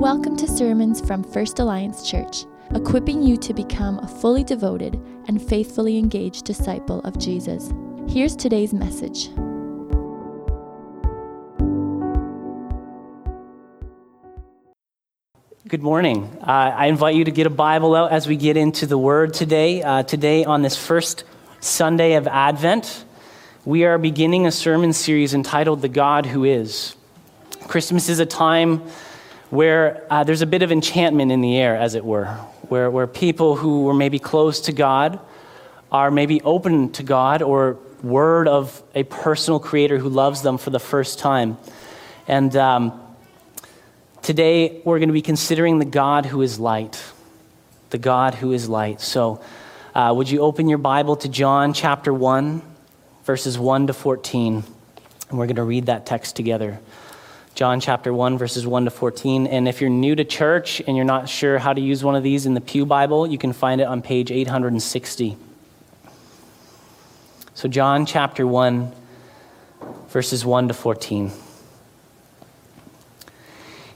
Welcome to sermons from First Alliance Church, equipping you to become a fully devoted and faithfully engaged disciple of Jesus. Here's today's message. Good morning. Uh, I invite you to get a Bible out as we get into the Word today. Uh, today, on this first Sunday of Advent, we are beginning a sermon series entitled The God Who Is. Christmas is a time where uh, there's a bit of enchantment in the air, as it were, where, where people who were maybe close to God are maybe open to God or word of a personal creator who loves them for the first time. And um, today we're going to be considering the God who is light. The God who is light. So, uh, would you open your Bible to John chapter 1, verses 1 to 14? And we're going to read that text together. John chapter 1, verses 1 to 14. And if you're new to church and you're not sure how to use one of these in the Pew Bible, you can find it on page 860. So, John chapter 1, verses 1 to 14. It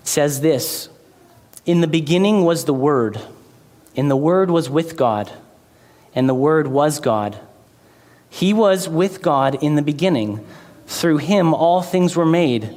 says this In the beginning was the Word, and the Word was with God, and the Word was God. He was with God in the beginning. Through him all things were made.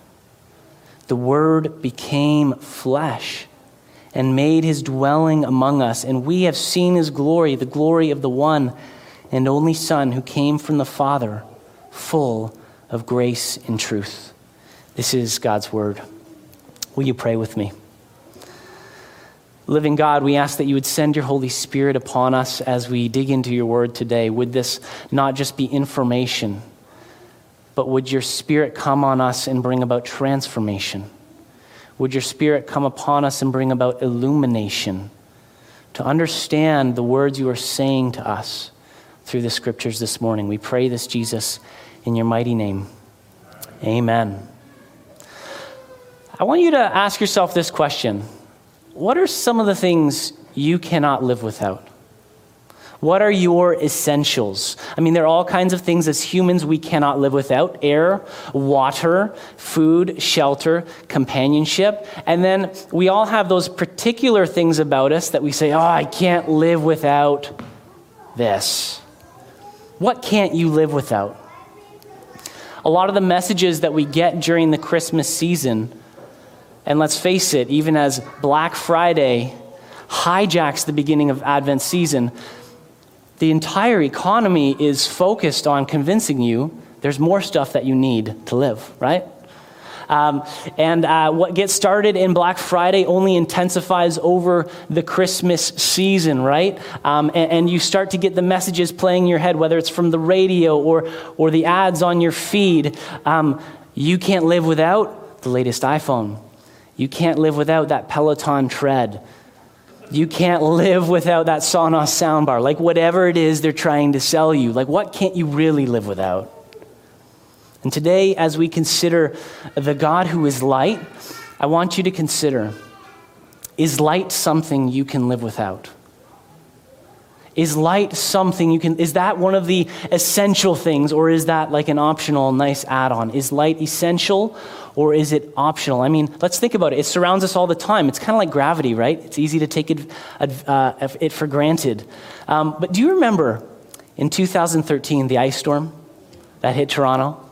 the Word became flesh and made his dwelling among us, and we have seen his glory, the glory of the one and only Son who came from the Father, full of grace and truth. This is God's Word. Will you pray with me? Living God, we ask that you would send your Holy Spirit upon us as we dig into your Word today. Would this not just be information? But would your Spirit come on us and bring about transformation? Would your Spirit come upon us and bring about illumination to understand the words you are saying to us through the scriptures this morning? We pray this, Jesus, in your mighty name. Amen. I want you to ask yourself this question What are some of the things you cannot live without? What are your essentials? I mean, there are all kinds of things as humans we cannot live without air, water, food, shelter, companionship. And then we all have those particular things about us that we say, oh, I can't live without this. What can't you live without? A lot of the messages that we get during the Christmas season, and let's face it, even as Black Friday hijacks the beginning of Advent season, the entire economy is focused on convincing you there's more stuff that you need to live, right? Um, and uh, what gets started in Black Friday only intensifies over the Christmas season, right? Um, and, and, you start to get the messages playing in your head, whether it's from the radio or, or the ads on your feed. Um, you can't live without the latest iPhone. You can't live without that Peloton tread. You can't live without that Sonos soundbar. Like, whatever it is they're trying to sell you, like, what can't you really live without? And today, as we consider the God who is light, I want you to consider is light something you can live without? Is light something you can, is that one of the essential things, or is that like an optional, nice add on? Is light essential, or is it optional? I mean, let's think about it. It surrounds us all the time. It's kind of like gravity, right? It's easy to take it, uh, it for granted. Um, but do you remember in 2013 the ice storm that hit Toronto?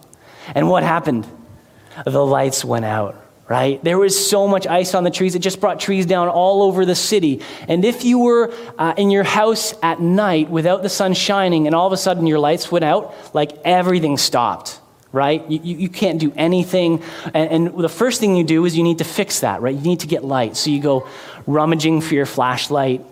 And what happened? The lights went out, right? There was so much ice on the trees, it just brought trees down all over the city. And if you were uh, in your house at night without the sun shining and all of a sudden your lights went out, like everything stopped, right? You, you, can't do anything. And, and the first thing you do is you need to fix that, right? You need to get light. So you go rummaging for your flashlight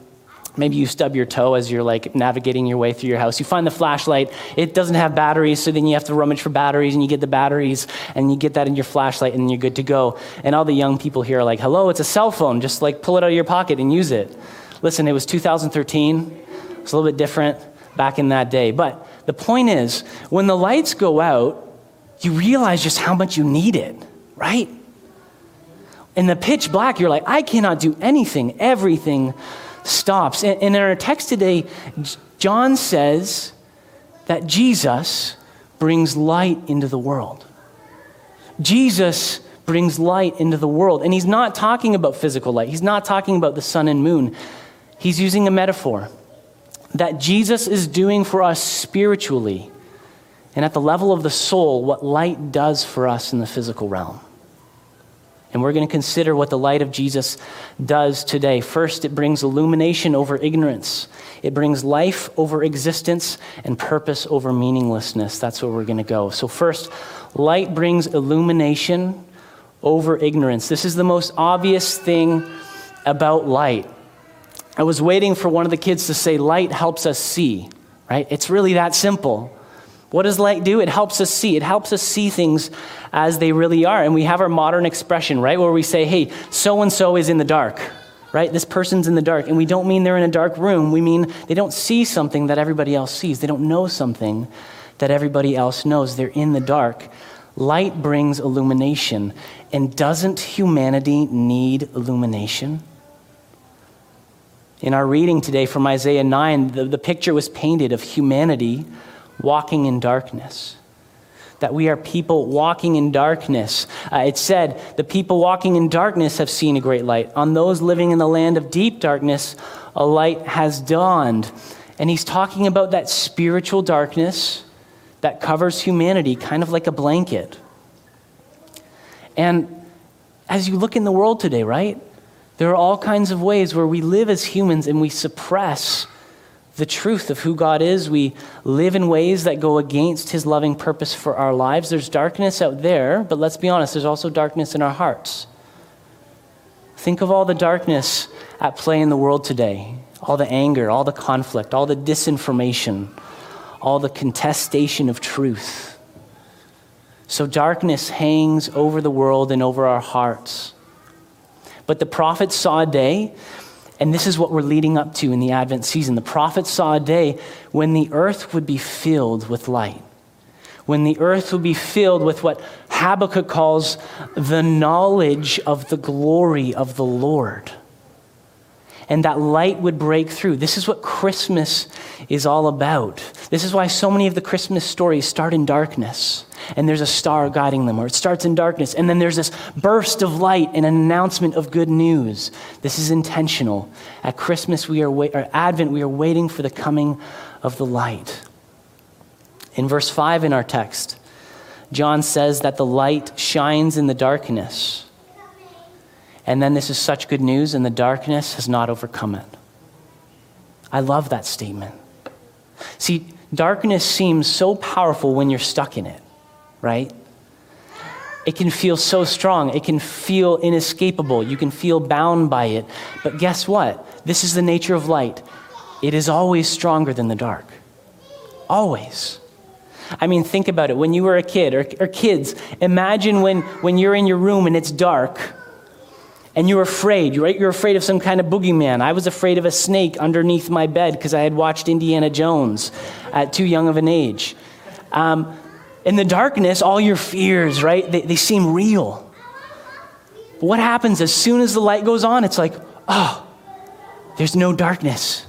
Maybe you stub your toe as you're like navigating your way through your house. You find the flashlight. It doesn't have batteries, so then you have to rummage for batteries and you get the batteries and you get that in your flashlight and you're good to go. And all the young people here are like, hello, it's a cell phone. Just like pull it out of your pocket and use it. Listen, it was 2013. It's a little bit different back in that day. But the point is, when the lights go out, you realize just how much you need it, right? In the pitch black, you're like, I cannot do anything. Everything stops. And, in our text today, John says that Jesus brings light into the world. Jesus brings light into the world. And he's not talking about physical light, he's not talking about the sun and moon. He's using a metaphor that Jesus is doing for us spiritually and at the level of the soul what light does for us in the physical realm. And we're going to consider what the light of Jesus does today. First, it brings illumination over ignorance, it brings life over existence, and purpose over meaninglessness. That's where we're going to go. So, first, light brings illumination over ignorance. This is the most obvious thing about light. I was waiting for one of the kids to say, Light helps us see, right? It's really that simple. What does light do? It helps us see. It helps us see things as they really are. And we have our modern expression, right, where we say, hey, so and so is in the dark, right? This person's in the dark. And we don't mean they're in a dark room. We mean they don't see something that everybody else sees, they don't know something that everybody else knows. They're in the dark. Light brings illumination. And doesn't humanity need illumination? In our reading today from Isaiah 9, the, the picture was painted of humanity walking in darkness. That we are people walking in darkness. Uh, it said, The people walking in darkness have seen a great light. On those living in the land of deep darkness, a light has dawned. And he's talking about that spiritual darkness that covers humanity, kind of like a blanket. And as you look in the world today, right? There are all kinds of ways where we live as humans and we suppress the truth of who God is. We live in ways that go against his loving purpose for our lives. There's darkness out there, but let's be honest, there's also darkness in our hearts. Think of all the darkness at play in the world today all the anger, all the conflict, all the disinformation, all the contestation of truth. So darkness hangs over the world and over our hearts. But the prophets saw a day and this is what we're leading up to in the Advent season. The prophets saw a day when the earth would be filled with light, when the earth would be filled with what Habakkuk calls the knowledge of the glory of the Lord. And that light would break through. This is what Christmas is all about. This is why so many of the Christmas stories start in darkness and there's a star guiding them, or it starts in darkness, and then there's this burst of light and an announcement of good news. This is intentional. At Christmas, we are wait, or Advent, we are waiting for the coming of the light. In verse 5 in our text, John says that the light shines in the darkness. And then this is such good news, and the darkness has not overcome it. I love that statement. See, darkness seems so powerful when you're stuck in it right? It can feel so strong. It can feel inescapable. You can feel bound by it. But guess what? This is the nature of light. It is always stronger than the dark. Always. I mean, think about it. When you were a kid, or, or kids, imagine when, when you're in your room and it's dark and you're afraid, right? You're afraid of some kind of boogeyman. I was afraid of a snake underneath my bed because I had watched Indiana Jones at too young of an age. Um, in the darkness, all your fears, right, they, they seem real. But what happens as soon as the light goes on? It's like, oh, there's no darkness.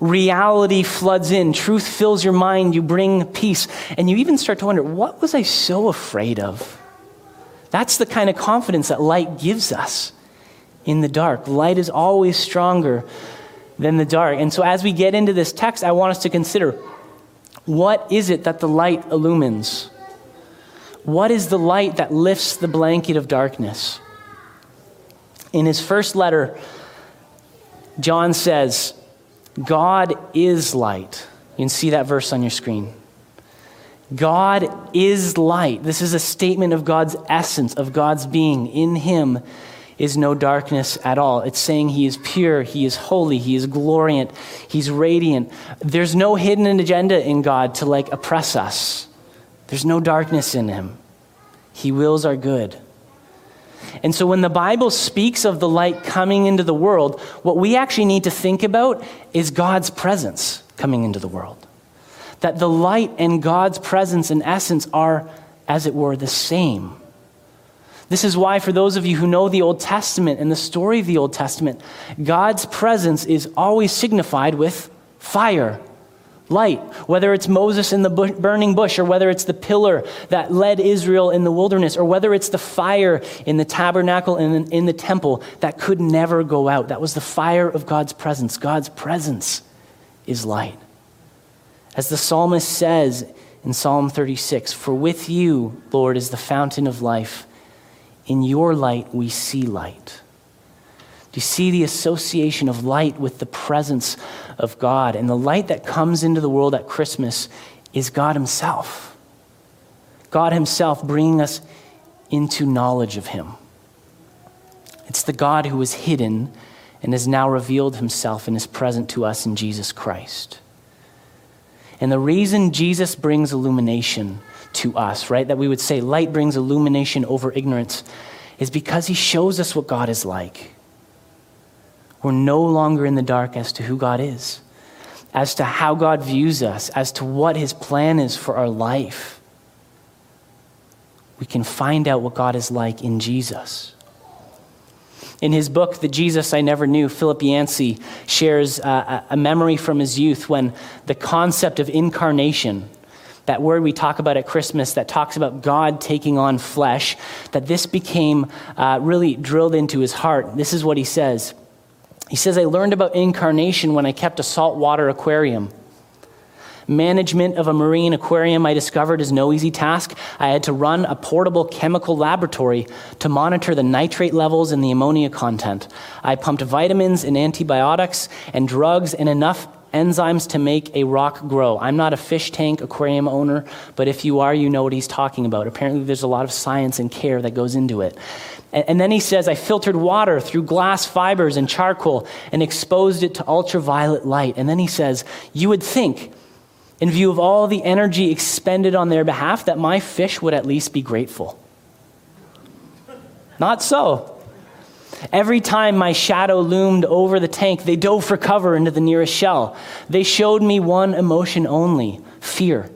Reality floods in, truth fills your mind, you bring peace, and you even start to wonder, what was I so afraid of? That's the kind of confidence that light gives us in the dark. Light is always stronger than the dark. And so, as we get into this text, I want us to consider what is it that the light illumines? What is the light that lifts the blanket of darkness? In his first letter, John says, God is light. You can see that verse on your screen. God is light. This is a statement of God's essence, of God's being. In him is no darkness at all. It's saying he is pure, he is holy, he is glorious, he's radiant. There's no hidden agenda in God to like oppress us. There's no darkness in him. He wills our good. And so when the Bible speaks of the light coming into the world, what we actually need to think about is God's presence coming into the world. That the light and God's presence and essence are, as it were, the same. This is why, for those of you who know the Old Testament and the story of the Old Testament, God's presence is always signified with fire light, whether it's Moses in the burning bush, or whether it's the pillar that led Israel in the wilderness, or whether it's the fire in the tabernacle and in the temple that could never go out. That was the fire of God's presence. God's presence is light. As the psalmist says in Psalm 36 For with you, Lord, is the fountain of life. In your light we see light. Do you see the association of light with the presence of God? And the light that comes into the world at Christmas is God Himself. God Himself bringing us into knowledge of Him. It's the God who was hidden and has now revealed Himself and is present to us in Jesus Christ. And the reason Jesus brings illumination to us, right, that we would say light brings illumination over ignorance, is because He shows us what God is like. We're no longer in the dark as to who God is, as to how God views us, as to what his plan is for our life. We can find out what God is like in Jesus. In his book, The Jesus I Never Knew, Philip Yancey shares uh, a memory from his youth when the concept of incarnation, that word we talk about at Christmas that talks about God taking on flesh, that this became uh, really drilled into his heart. This is what he says. He says, I learned about incarnation when I kept a saltwater aquarium. Management of a marine aquarium, I discovered, is no easy task. I had to run a portable chemical laboratory to monitor the nitrate levels and the ammonia content. I pumped vitamins and antibiotics and drugs and enough enzymes to make a rock grow. I'm not a fish tank aquarium owner, but if you are, you know what he's talking about. Apparently, there's a lot of science and care that goes into it. And then he says, I filtered water through glass fibers and charcoal and exposed it to ultraviolet light. And then he says, You would think, in view of all the energy expended on their behalf, that my fish would at least be grateful. Not so. Every time my shadow loomed over the tank, they dove for cover into the nearest shell. They showed me one emotion only fear.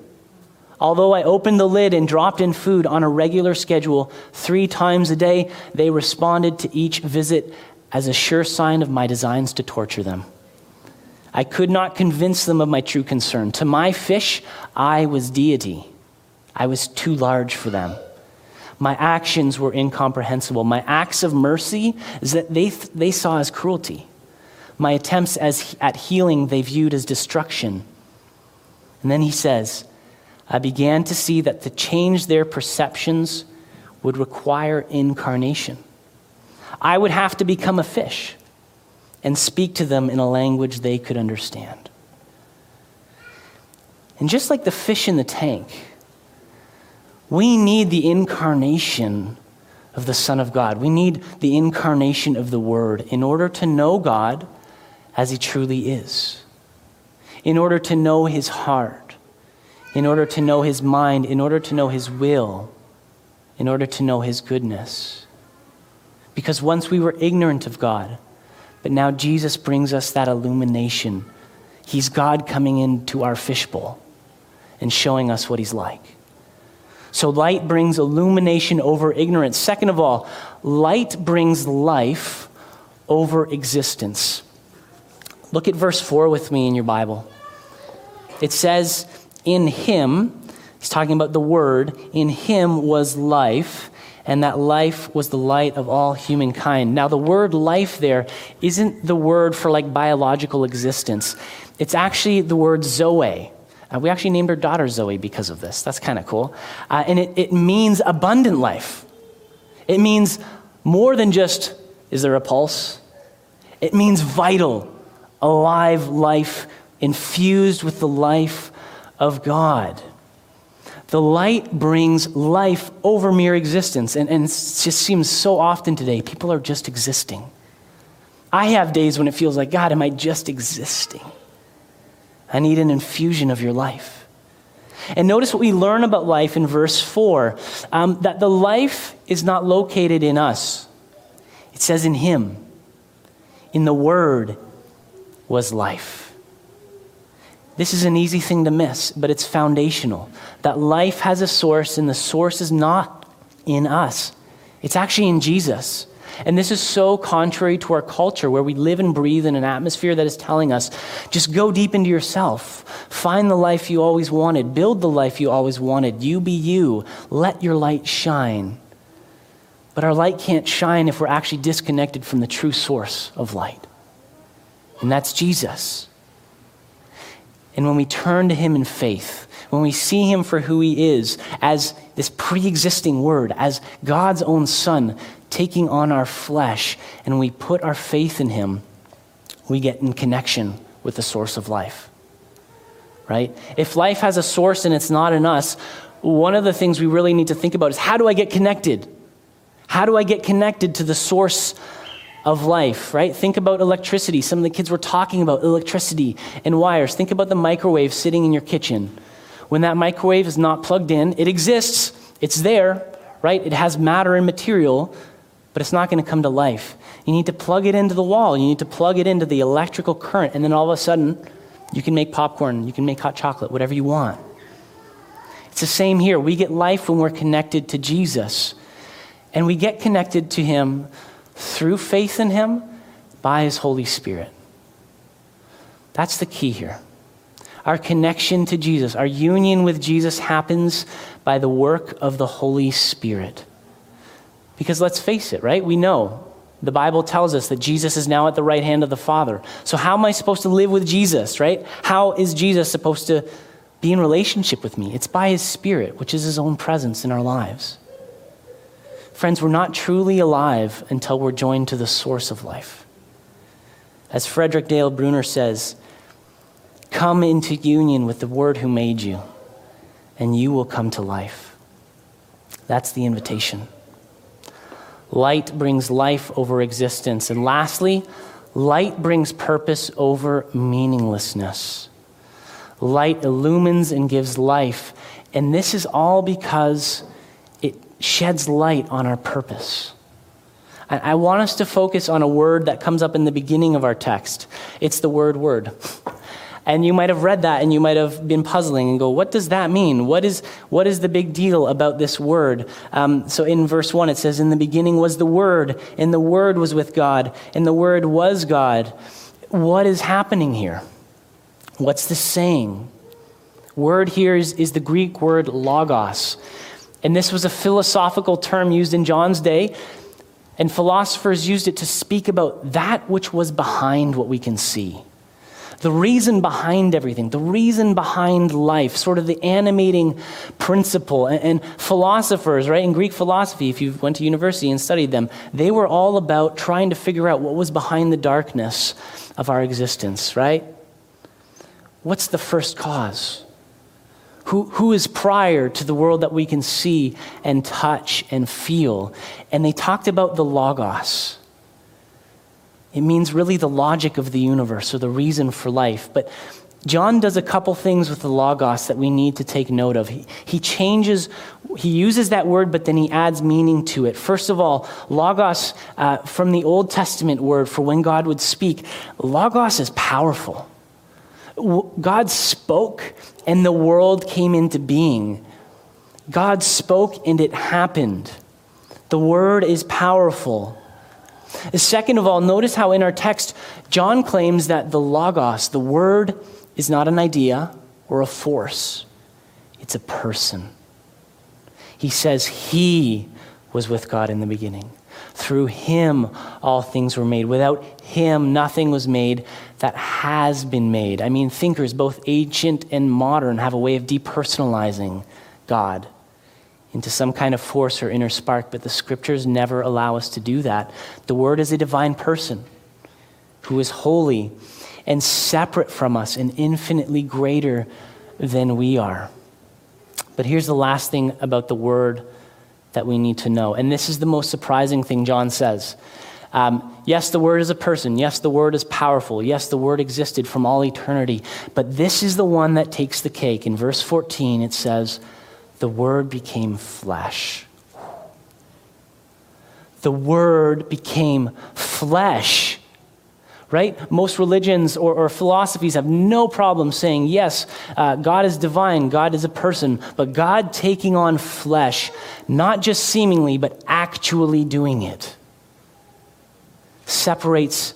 Although I opened the lid and dropped in food on a regular schedule three times a day, they responded to each visit as a sure sign of my designs to torture them. I could not convince them of my true concern. To my fish, I was deity. I was too large for them. My actions were incomprehensible. My acts of mercy is that they, they saw as cruelty. My attempts as, at healing they viewed as destruction. And then he says, I began to see that to change their perceptions would require incarnation. I would have to become a fish and speak to them in a language they could understand. And just like the fish in the tank, we need the incarnation of the Son of God. We need the incarnation of the Word in order to know God as He truly is, in order to know His heart in order to know his mind, in order to know his will, in order to know his goodness. Because once we were ignorant of God, but now Jesus brings us that illumination. He's God coming into our fishbowl and showing us what he's like. So, light brings illumination over ignorance. Second of all, light brings life over existence. Look at verse 4 with me in your Bible. It says, in him, he's talking about the Word, in him was life, and that life was the light of all humankind. Now, the word life there isn't the word for like biological existence, it's actually the word zoe. Uh, we actually named our daughter Zoe because of this. That's kind of cool. Uh, and it, it means abundant life. It means more than just, is there a pulse? It means vital, alive life infused with the life of God. The light brings life over mere existence. And, and it just seems so often today, people are just existing. I have days when it feels like, God, am I just existing? I need an infusion of your life. And notice what we learn about life in verse 4 um, that the life is not located in us, it says in Him. In the Word was life. This is an easy thing to miss, but it's foundational. That life has a source, and the source is not in us, it's actually in Jesus. And this is so contrary to our culture where we live and breathe in an atmosphere that is telling us just go deep into yourself. Find the life you always wanted. Build the life you always wanted. You be you. Let your light shine. But our light can't shine if we're actually disconnected from the true source of light. And that's Jesus. And when we turn to him in faith, when we see him for who he is, as this pre existing word, as God's own son, taking on our flesh, and we put our faith in Him, we get in connection with the source of life. Right? If life has a source and it's not in us, one of the things we really need to think about is how do I get connected? How do I get connected to the source of life, right? Think about electricity. Some of the kids were talking about electricity and wires. Think about the microwave sitting in your kitchen. When that microwave is not plugged in, it exists, it's there, right? It has matter and material, but it's not going to come to life. You need to plug it into the wall, you need to plug it into the electrical current, and then all of a sudden, you can make popcorn, you can make hot chocolate, whatever you want. It's the same here. We get life when we're connected to Jesus. And we get connected to Him through faith in Him by His Holy Spirit. That's the key here. Our connection to Jesus, our union with Jesus happens by the work of the Holy Spirit. Because let's face it, right? We know the Bible tells us that Jesus is now at the right hand of the Father. So, how am I supposed to live with Jesus, right? How is Jesus supposed to be in relationship with me? It's by His Spirit, which is His own presence in our lives. Friends, we're not truly alive until we're joined to the source of life. As Frederick Dale Bruner says, come into union with the Word who made you, and you will come to life. That's the invitation. Light brings life over existence. And lastly, light brings purpose over meaninglessness. Light illumines and gives life. And this is all because sheds light on our purpose. I want us to focus on a word that comes up in the beginning of our text. It's the word word. And you might have read that and you might have been puzzling and go, what does that mean? What is, what is the big deal about this word? Um, so in verse 1, it says, In the beginning was the Word, and the Word was with God, and the Word was God. What is happening here? What's this saying? Word here is, is the Greek word logos. And this was a philosophical term used in John's day. And philosophers used it to speak about that which was behind what we can see the reason behind everything, the reason behind life, sort of the animating principle. And, and, philosophers, right, in Greek philosophy, if you went to university and studied them, they were all about trying to figure out what was behind the darkness of our existence, right? What's the first cause? Who, who is prior to the world that we can see and touch and feel? And they talked about the Logos it means really the logic of the universe or the reason for life. But John does a couple things with the Logos that we need to take note of. He, he changes, he uses that word, but then he adds meaning to it. First of all, Logos, uh, from the Old Testament word for when God would speak, Logos is powerful. God spoke and the world came into being. God spoke and it happened. The word is powerful. Second of all, notice how in our text, John claims that the Logos, the Word, is not an idea or a force, it's a person. He says he was with God in the beginning. Through him, all things were made. Without him, nothing was made that has been made. I mean, thinkers, both ancient and modern, have a way of depersonalizing God into some kind of force or inner spark, but the scriptures never allow us to do that. The Word is a divine person who is holy and separate from us and infinitely greater than we are. But here's the last thing about the Word that we need to know. And this is the most surprising thing John says. Um, yes, the Word is a person. Yes, the Word is powerful. Yes, the Word existed from all eternity. But this is the one that takes the cake. In verse 14, it says, the Word became flesh. The Word became flesh. Right? Most religions or, or philosophies have no problem saying, yes, uh, God is divine, God is a person, but God taking on flesh, not just seemingly, but actually doing it, separates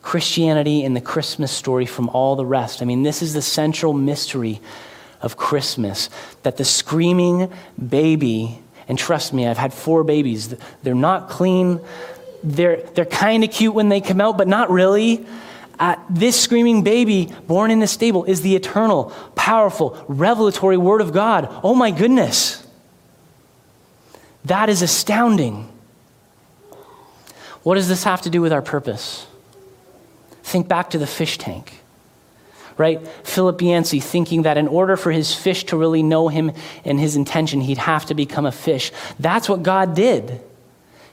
Christianity and the Christmas story from all the rest. I mean, this is the central mystery of Christmas that the screaming baby, and trust me, I've had four babies, they're not clean. They're, they're kind of cute when they come out, but not really. Uh, this screaming baby born in the stable is the eternal, powerful, revelatory Word of God. Oh my goodness. That is astounding. What does this have to do with our purpose? Think back to the fish tank right? Philip Yancey thinking that in order for his fish to really know him and his intention, he'd have to become a fish. That's what God did.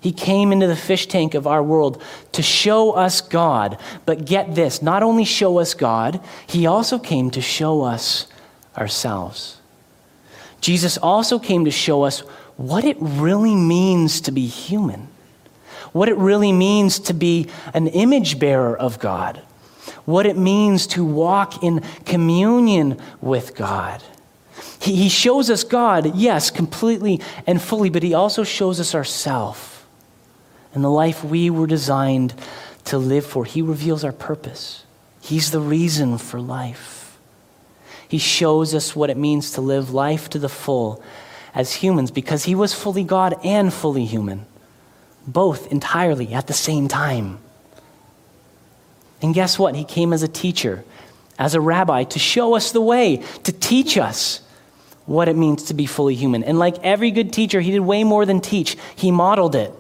He came into the fish tank of our world to show us God. But get this not only show us God, he also came to show us ourselves. Jesus also came to show us what it really means to be human, what it really means to be an image bearer of God what it means to walk in communion with God. He, shows us God, yes, completely and fully, but He also shows us ourself and the life we were designed to live for. He reveals our purpose, He's the reason for life. He shows us what it means to live life to the full as humans because He was fully God and fully human, both entirely at the same time. And guess what? He came as a teacher, as a rabbi, to show us the way, to teach us what it means to be fully human. And like every good teacher, he did way more than teach, he modeled it.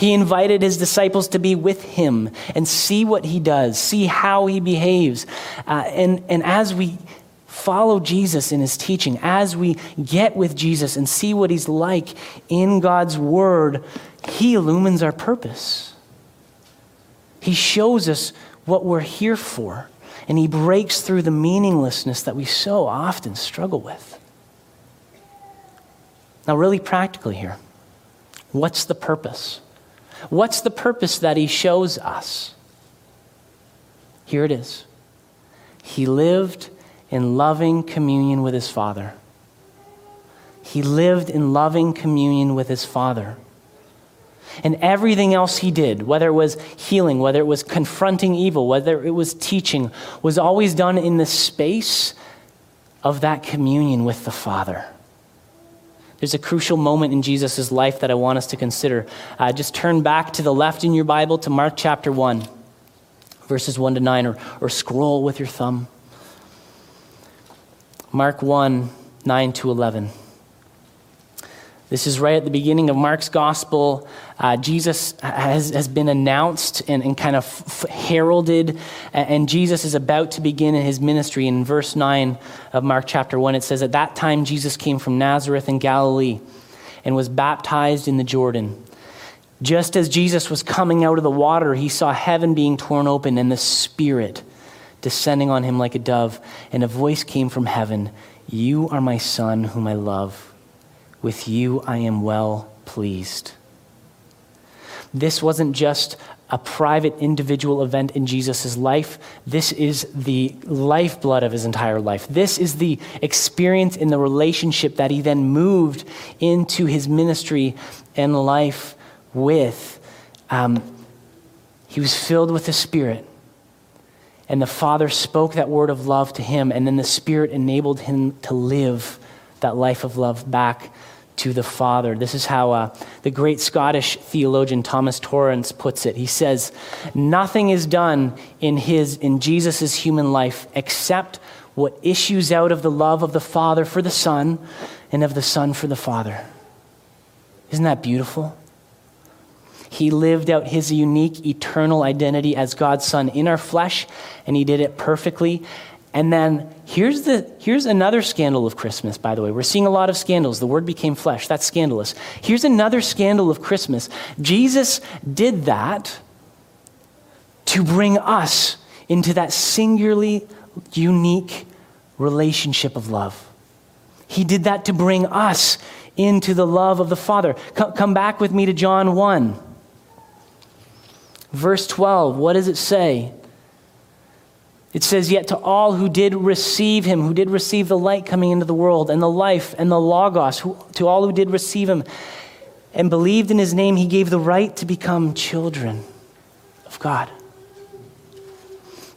He invited his disciples to be with him and see what he does, see how he behaves. Uh, and, and as we follow Jesus in his teaching, as we get with Jesus and see what he's like in God's word, he illumines our purpose. He shows us what we're here for. And he breaks through the meaninglessness that we so often struggle with. Now, really practically here, what's the purpose? What's the purpose that he shows us? Here it is. He lived in loving communion with his Father. He lived in loving communion with his Father. And everything else he did, whether it was healing, whether it was confronting evil, whether it was teaching, was always done in the space of that communion with the Father. There's a crucial moment in Jesus' life that I want us to consider. Uh, just turn back to the left in your Bible to Mark chapter 1, verses 1 to 9, or, or scroll with your thumb. Mark 1, 9 to 11. This is right at the beginning of Mark's gospel. Uh, Jesus has, has been announced and, and kind of f- heralded, and Jesus is about to begin in his ministry. In verse 9 of Mark chapter 1, it says, At that time, Jesus came from Nazareth in Galilee and was baptized in the Jordan. Just as Jesus was coming out of the water, he saw heaven being torn open and the Spirit descending on him like a dove, and a voice came from heaven You are my Son, whom I love. With you I am well pleased. This wasn't just a private individual event in Jesus' life. This is the lifeblood of his entire life. This is the experience in the relationship that he then moved into his ministry and life with. Um, he was filled with the Spirit. And the Father spoke that word of love to him, and then the Spirit enabled him to live that life of love back to the Father. This is how uh, the great Scottish theologian Thomas Torrance puts it. He says, Nothing is done in, his, in Jesus' human life except what issues out of the love of the Father for the Son and of the Son for the Father. Isn't that beautiful? He lived out his unique eternal identity as God's Son in our flesh, and he did it perfectly. And then here's, the, here's another scandal of Christmas, by the way. We're seeing a lot of scandals. The word became flesh. That's scandalous. Here's another scandal of Christmas. Jesus did that to bring us into that singularly unique relationship of love. He did that to bring us into the love of the Father. Come back with me to John 1. Verse 12, what does it say? It says, Yet to all who did receive him, who did receive the light coming into the world, and the life and the Logos, who, to all who did receive him and believed in his name, he gave the right to become children of God.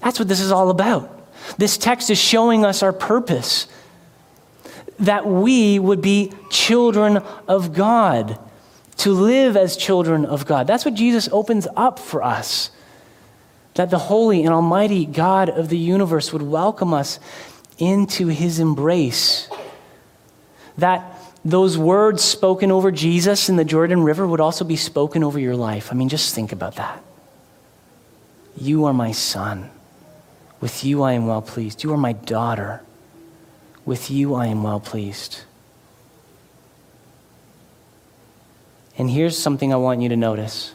That's what this is all about. This text is showing us our purpose that we would be children of God, to live as children of God. That's what Jesus opens up for us. That the holy and almighty God of the universe would welcome us into his embrace. That those words spoken over Jesus in the Jordan River would also be spoken over your life. I mean, just think about that. You are my son. With you I am well pleased. You are my daughter. With you I am well pleased. And here's something I want you to notice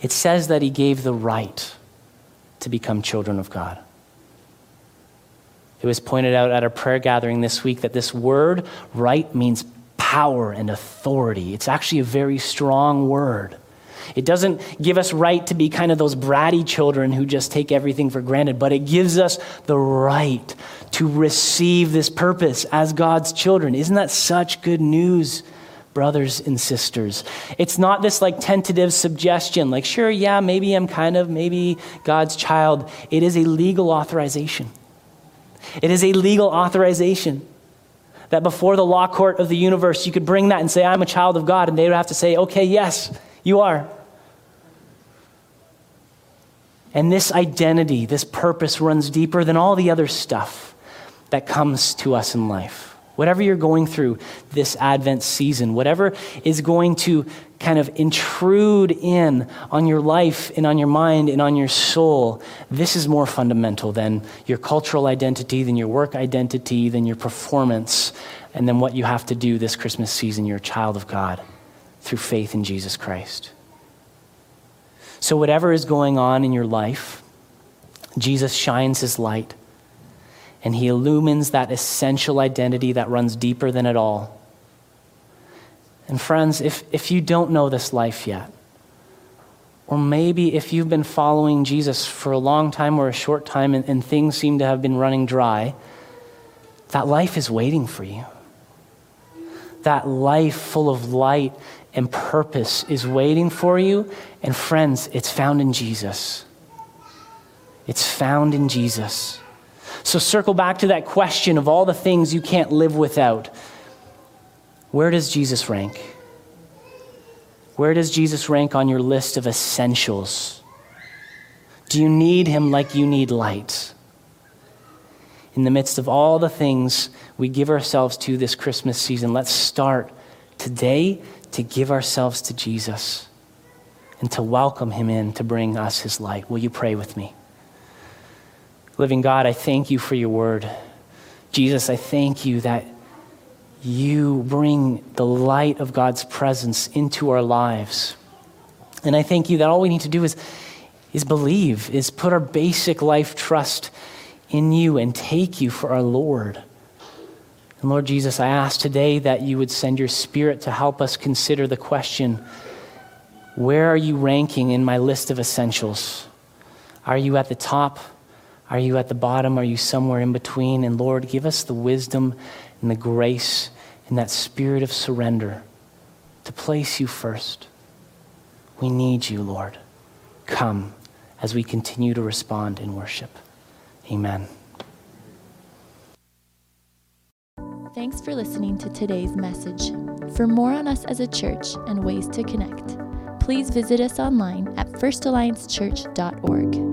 it says that he gave the right to become children of God. It was pointed out at a prayer gathering this week that this word, right, means power and authority. It's actually a very strong word. It doesn't give us right to be kind of those bratty children who just take everything for granted, but it gives us the right to receive this purpose as God's children. Isn't that such good news? Brothers and sisters. It's not this like tentative suggestion, like, sure, yeah, maybe I'm kind of maybe God's child. It is a legal authorization. It is a legal authorization that before the law court of the universe, you could bring that and say, I'm a child of God, and they would have to say, okay, yes, you are. And this identity, this purpose runs deeper than all the other stuff that comes to us in life. Whatever you're going through this Advent season, whatever is going to kind of intrude in on your life and on your mind and on your soul, this is more fundamental than your cultural identity, than your work identity, than your performance, and then what you have to do this Christmas season. You're a child of God through faith in Jesus Christ. So, whatever is going on in your life, Jesus shines his light and he illumines that essential identity that runs deeper than it all. And, friends, if, if you don't know this life yet, or maybe if you've been following Jesus for a long time or a short time and, and things seem to have been running dry, that life is waiting for you. That life full of light and purpose is waiting for you. And friends, it's found in Jesus. It's found in Jesus. So circle back to that question of all the things you can't live without. Where does Jesus rank? Where does Jesus rank on your list of essentials? Do you need him like you need light? In the midst of all the things we give ourselves to this Christmas season, let's start today to give ourselves to Jesus and to welcome him in to bring us his light. Will you pray with me? Living God, I thank you for your word. Jesus, I thank you that you bring the light of God's presence into our lives. And I thank you that all we need to do is, is believe, is put our basic life trust in you and take you for our Lord. And Lord Jesus, I ask today that you would send your spirit to help us consider the question where are you ranking in my list of essentials? Are you at the top? Are you at the bottom? Are you somewhere in between? And Lord, give us the wisdom and the grace and that spirit of surrender to place you first. We need you, Lord. Come as we continue to respond in worship. Amen. Thanks for listening to today's message. For more on us as a church and ways to connect, please visit us online at firstalliancechurch.org.